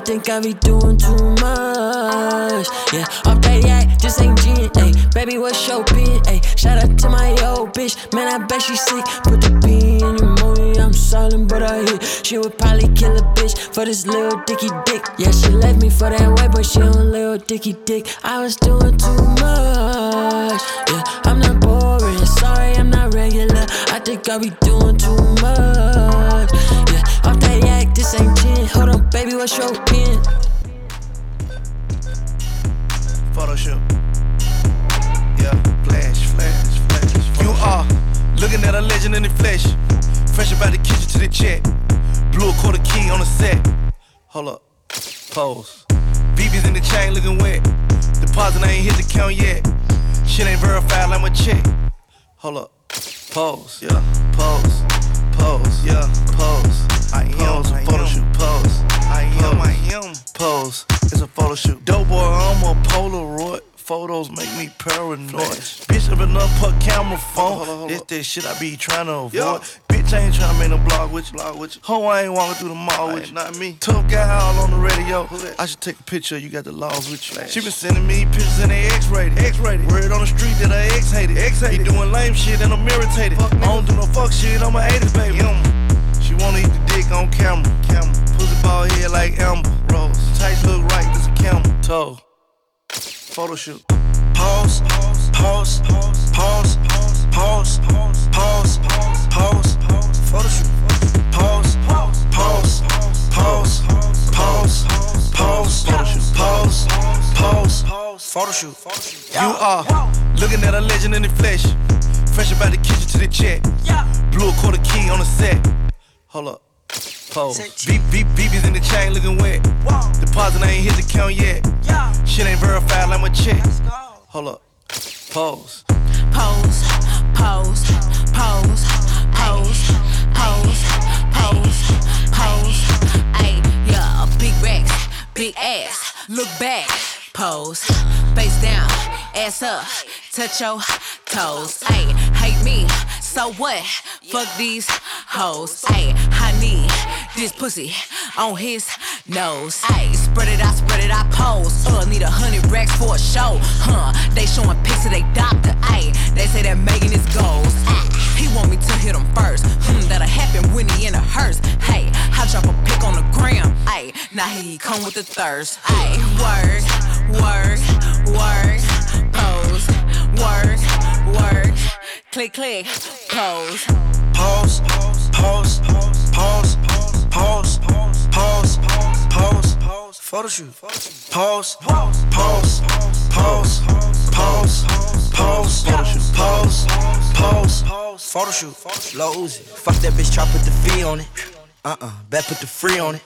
I think I be doing too much. Yeah, off that yak, just ain't gin. Ayy, baby, what's your pin? Ayy, shout out to my old bitch, man, I bet she sick. Put the P in your money, I'm silent, but I hit. She would probably kill a bitch for this little dicky dick. Yeah, she left me for that white boy, she on little dicky dick. I was doing too much. Yeah, I'm not boring, sorry I'm not regular. I think I be doing too much. This ain't gin. Hold on, baby, what's your pin? Photo shoot. Yeah, flash, flash, flash. You are looking at a legend in the flesh. Fresh about the kitchen to the check. Blew a quarter key on the set. Hold up, pose. BB's in the chain looking wet. Deposit I ain't hit the count yet. Shit ain't verified like my check. Hold up, pose. Yeah, pose, pose. Yeah, pose. I am a photo shoot. Pose. I am. I am. Pose. It's a photo shoot. Dope boy, I'm a Polaroid. Photos make me paranoid. Bitch, up enough put camera phone. This that shit I be trying to avoid. Bitch, Ain't trying to make no blog with you. Blog with you. Ho, I ain't walking through the mall with you. Not me. Tough guy all on the radio. I should take a picture. You got the laws with you. She been sending me pictures and they X-rated. X-rated. Word on the street that I X-hated. X-hated. Be doing lame shit and I'm irritated. I don't do no fuck shit. I'm a 80s baby. She wanna eat the dick on camera. Camera. Pussy ball head like Amber. Rose. Tights look right. This a camel. Toe. Photo shoot. Pause, pause, pause, pause, pause, pause, pause, photo shoot. Pause, pause, pause, pause, pause, pause, photo shoot. Pause, pause, photo shoot. You are looking at a legend in the flesh. Fresh about the kitchen to the check. Blew a quarter key on the set. Hold up. Pose. Beep, beep, BB's in the chain looking wet. Deposit I ain't hit the count yet. Shit ain't verified like my check. Hold up. Pose. Pose, pose, pose, pose, pose, pose, pose. Ayy, yeah, big big ass. Look back, pose, face down, ass up, touch your toes. Ayy, hate me, so what? Fuck these hoes. Ayy, I need this pussy on his nose. Ayy, spread it out, spread it out, pose. Uh, need a hundred racks for a show. Huh, they showing pics of they doctor. Ayy, they say that Megan is goals. He want me to hit him first. Hmm, that'll happen when he in a hearse. Hey, I drop a pic on the gram. Ayy, now he come with the thirst. Ayy, work, work, work, pose, work, work, click, click, pose. Pause, pause, pause, pause, pause, pause, pause, photo shoot. Pause, pause, pause, pause, pause, photo shoot. Pause, pause, photo shoot. Low Uzi, fuck that bitch, try put the fee on it. Uh uh, bet put the free on it.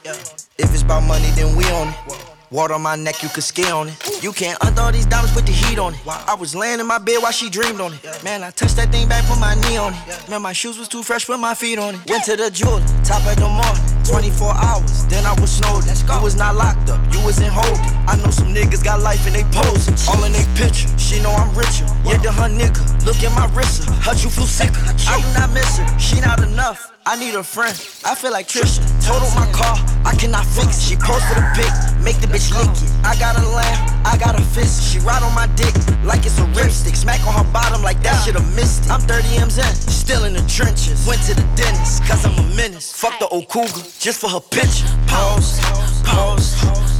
If it's about money, then we on it. Water on my neck, you could ski on it. You can't undo all these diamonds, put the heat on it. I was laying in my bed while she dreamed on it. Man, I touched that thing back, put my knee on it. Man, my shoes was too fresh, put my feet on it. Went to the jeweler, top of the morning, 24 hours. Then I was snowed. You was not locked up, you was in holding. I know some niggas got life and they posing. All in they picture, she know I'm richer. Yeah, to her nigga, look at my wrist. Her you flew sicker. I do not miss her, she not enough. I need a friend. I feel like Trisha. Total my car, I cannot fix it. She posted a pic, make the bitch lick it. I got a lamb, I got a fist. She ride on my dick like it's a ripstick. Smack on her bottom like that shit have missed it. I'm 30 M's in, still in the trenches. Went to the dentist, cause I'm a menace. Fuck the old cougar, just for her picture. Pose, pose,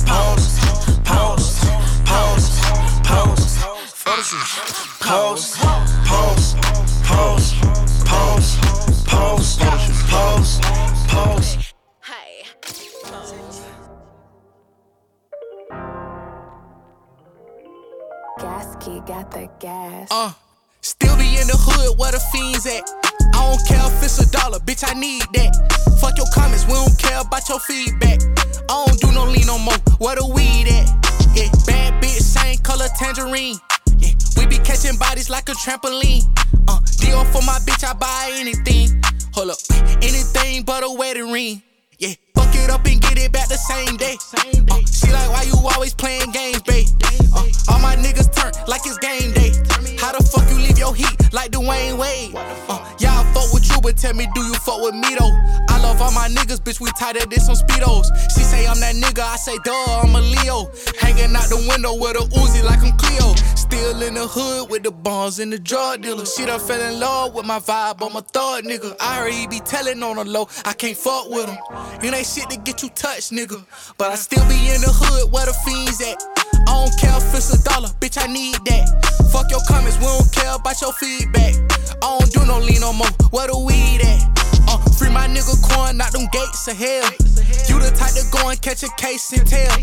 pose, pose, pose, pose. Photoshop. Pose, pose, pose, pose, pose, pose, pose. Gas key got the gas. Uh, still be in the hood where the fiends at. I don't care if it's a dollar, bitch, I need that. Fuck your comments, we don't care about your feedback. I don't do no lean no more, where the weed at? Yeah, bad bitch, same color tangerine. Yeah, we be catching bodies like a trampoline. Uh, deal for my bitch, I buy anything. Hold up, anything but a wedding ring. Yeah, fuck it up and get it back the same day. Uh, she like, why you always playing games, babe? Uh, all my niggas turn like it's game day. How the fuck you leave your heat like Dwyane Wade? Uh, yeah, I fuck with you, but tell me, do you fuck with me though? I love all my niggas, bitch, we tighter than on speedos. She say I'm that nigga, I say duh, I'm a Leo. Hanging out the window with a Uzi like I'm Cleo. Still in the hood with the bonds and the drug dealer. She done fell in love with my vibe, I'm a thug nigga. I already be telling on the low, I can't fuck with him. It ain't shit to get you touched, nigga. But I still be in the hood where the fiends at. I don't care if it's a dollar, bitch, I need that. Fuck your comments, we don't care about your feedback. I don't do no lean no more, where the weed at? Uh, free my nigga coin, not them gates of hell. You the type to go and catch a case and tell.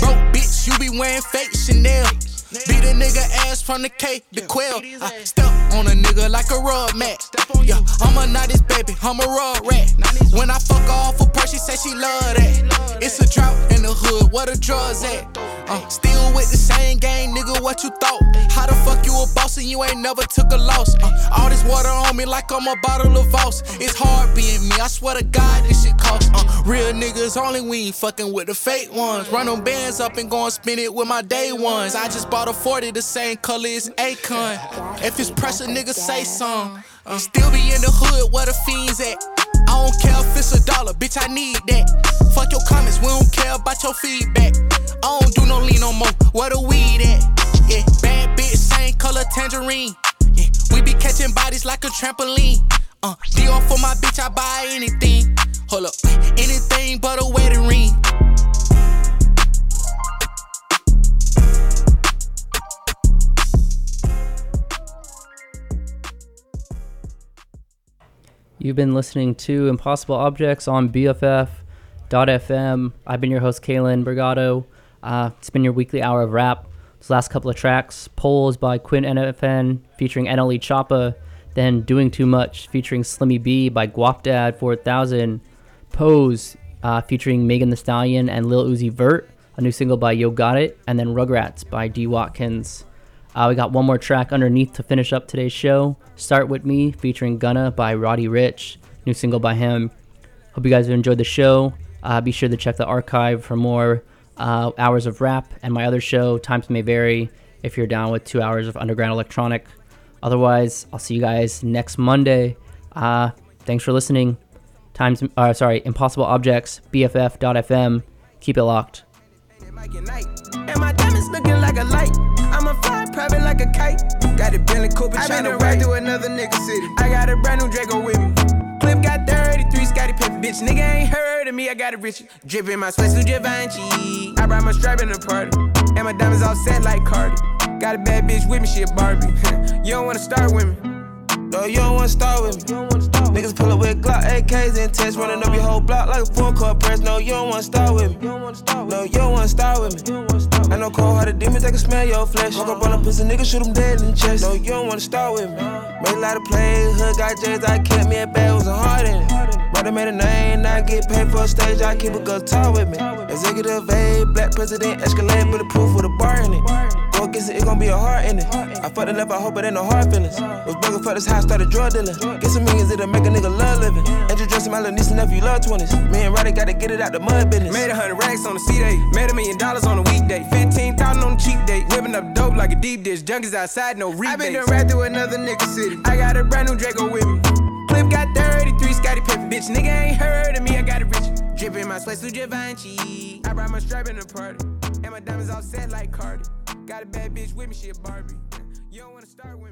Broke bitch, you be wearing fake Chanel. Beat a nigga ass from the K to Quell. I step on a nigga like a rug mat. Yeah, I'm a 90s baby, I'm a rug rat. When I fuck off a purse, she say she love that. It's a drought in the hood, where the drugs at? Uh, still with the same gang, nigga, what you thought? How the fuck you a boss and you ain't never took a loss? Uh, all this water on me like I'm a bottle of Voss. It's hard being me, I swear to God, this shit costs. Uh, real niggas only we ain't fucking with the fake ones. Run them bands up and go and spin it with my day ones. I just bought a 40, the same color as Akon. If it's pressure, nigga, say some. Uh, still be in the hood where the fiends at. I don't care if it's a dollar, bitch, I need that. Fuck your comments, we don't care about your feedback. I don't do no lean no more, where the weed at? Yeah, bad bitch, same color tangerine. Yeah, we be catching bodies like a trampoline. Uh, deal for my bitch, I buy anything. Hold up, anything but a wedding ring. You've been listening to Impossible Objects on BFF.FM. I've been your host, Kalen Brigado. Uh, it's been your weekly hour of rap. This last couple of tracks Poles by Quin NFN featuring NLE Choppa. Then Doing Too Much featuring Slimmy B by Guapdad 4000. Pose uh, featuring Megan Thee Stallion and Lil Uzi Vert. A new single by Yo Gotti. And then Rugrats by D Watkins. Uh, we got one more track underneath to finish up today's show. Start With Me featuring Gunna by Roddy Ricch. New single by him. Hope you guys have enjoyed the show. Uh, be sure to check the archive for more uh, hours of rap and my other show, Times May Vary, if you're down with two hours of underground electronic. Otherwise, I'll see you guys next Monday. Uh, thanks for listening. Times, uh, sorry, Impossible Objects, BFF.FM. Keep it locked. And my diamonds looking like a light. I'm a fly private like a kite. Got a Bentley Cooper I been right to another nigga city. I got a brand new Draco with me. Clip got 33 Scottie Pippen, bitch. Nigga ain't heard of me. I got a rich dripping my sweatsuit Givenchy. I brought my strap in the party, and my diamonds all set like Cardi. Got a bad bitch with me, she a Barbie. you don't wanna start with me. No, you don't wanna start with me. Niggas pull up with Glock AKs and tests, running up your whole block like a full court press. No, you don't wanna start with me. No, you don't wanna start with me. I know cold hearted demons, that can smell your flesh. Walk up on a pussy nigga, shoot him dead in the chest. No, you don't wanna start with me. Made a lot of plays, hood got J's, I kept me a bag, was a heart in it. Brother made a name, I get paid for a stage, I keep a guitar with me. Executive A, black president, bulletproof with a bar in it. Guess it it gon' be a heart in it. I fucked it up, I hope it ain't no hard feelings. Was broken for this high, started drug dealing. Get some millions, it'll make a nigga love living. Introducing my little niece and nephew, love 20s. Me and Roddy gotta get it out the mud business. Made a hundred racks on the C day, made a million dollars on a weekday. 15,000 on the cheap date, whipping up dope like a deep dish. Junkies outside, no rebates. I been done ride through another nigga city. I got a brand new Draco with me. Clip got 33, Scottie Pippen, bitch. Nigga ain't heard of me, I got a rich. Drippin' my sweat through Givenchy. I brought my stripe in the party, and my diamonds all set like Cardi. Got a bad bitch with me, she a Barbie. You don't wanna start with me.